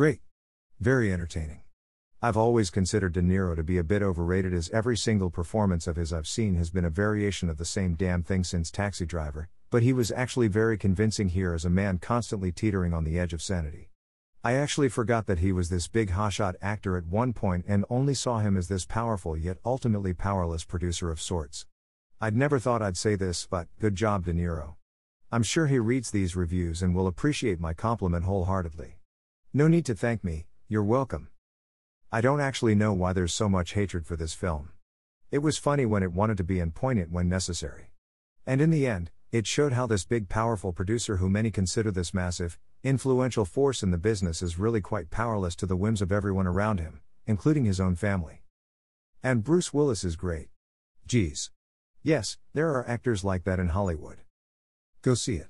Great. Very entertaining. I've always considered De Niro to be a bit overrated as every single performance of his I've seen has been a variation of the same damn thing since Taxi Driver, but he was actually very convincing here as a man constantly teetering on the edge of sanity. I actually forgot that he was this big hotshot actor at one point and only saw him as this powerful yet ultimately powerless producer of sorts. I'd never thought I'd say this, but good job, De Niro. I'm sure he reads these reviews and will appreciate my compliment wholeheartedly. No need to thank me, you're welcome. I don't actually know why there's so much hatred for this film. It was funny when it wanted to be and poignant when necessary. And in the end, it showed how this big powerful producer who many consider this massive, influential force in the business is really quite powerless to the whims of everyone around him, including his own family. And Bruce Willis is great. Geez. Yes, there are actors like that in Hollywood. Go see it.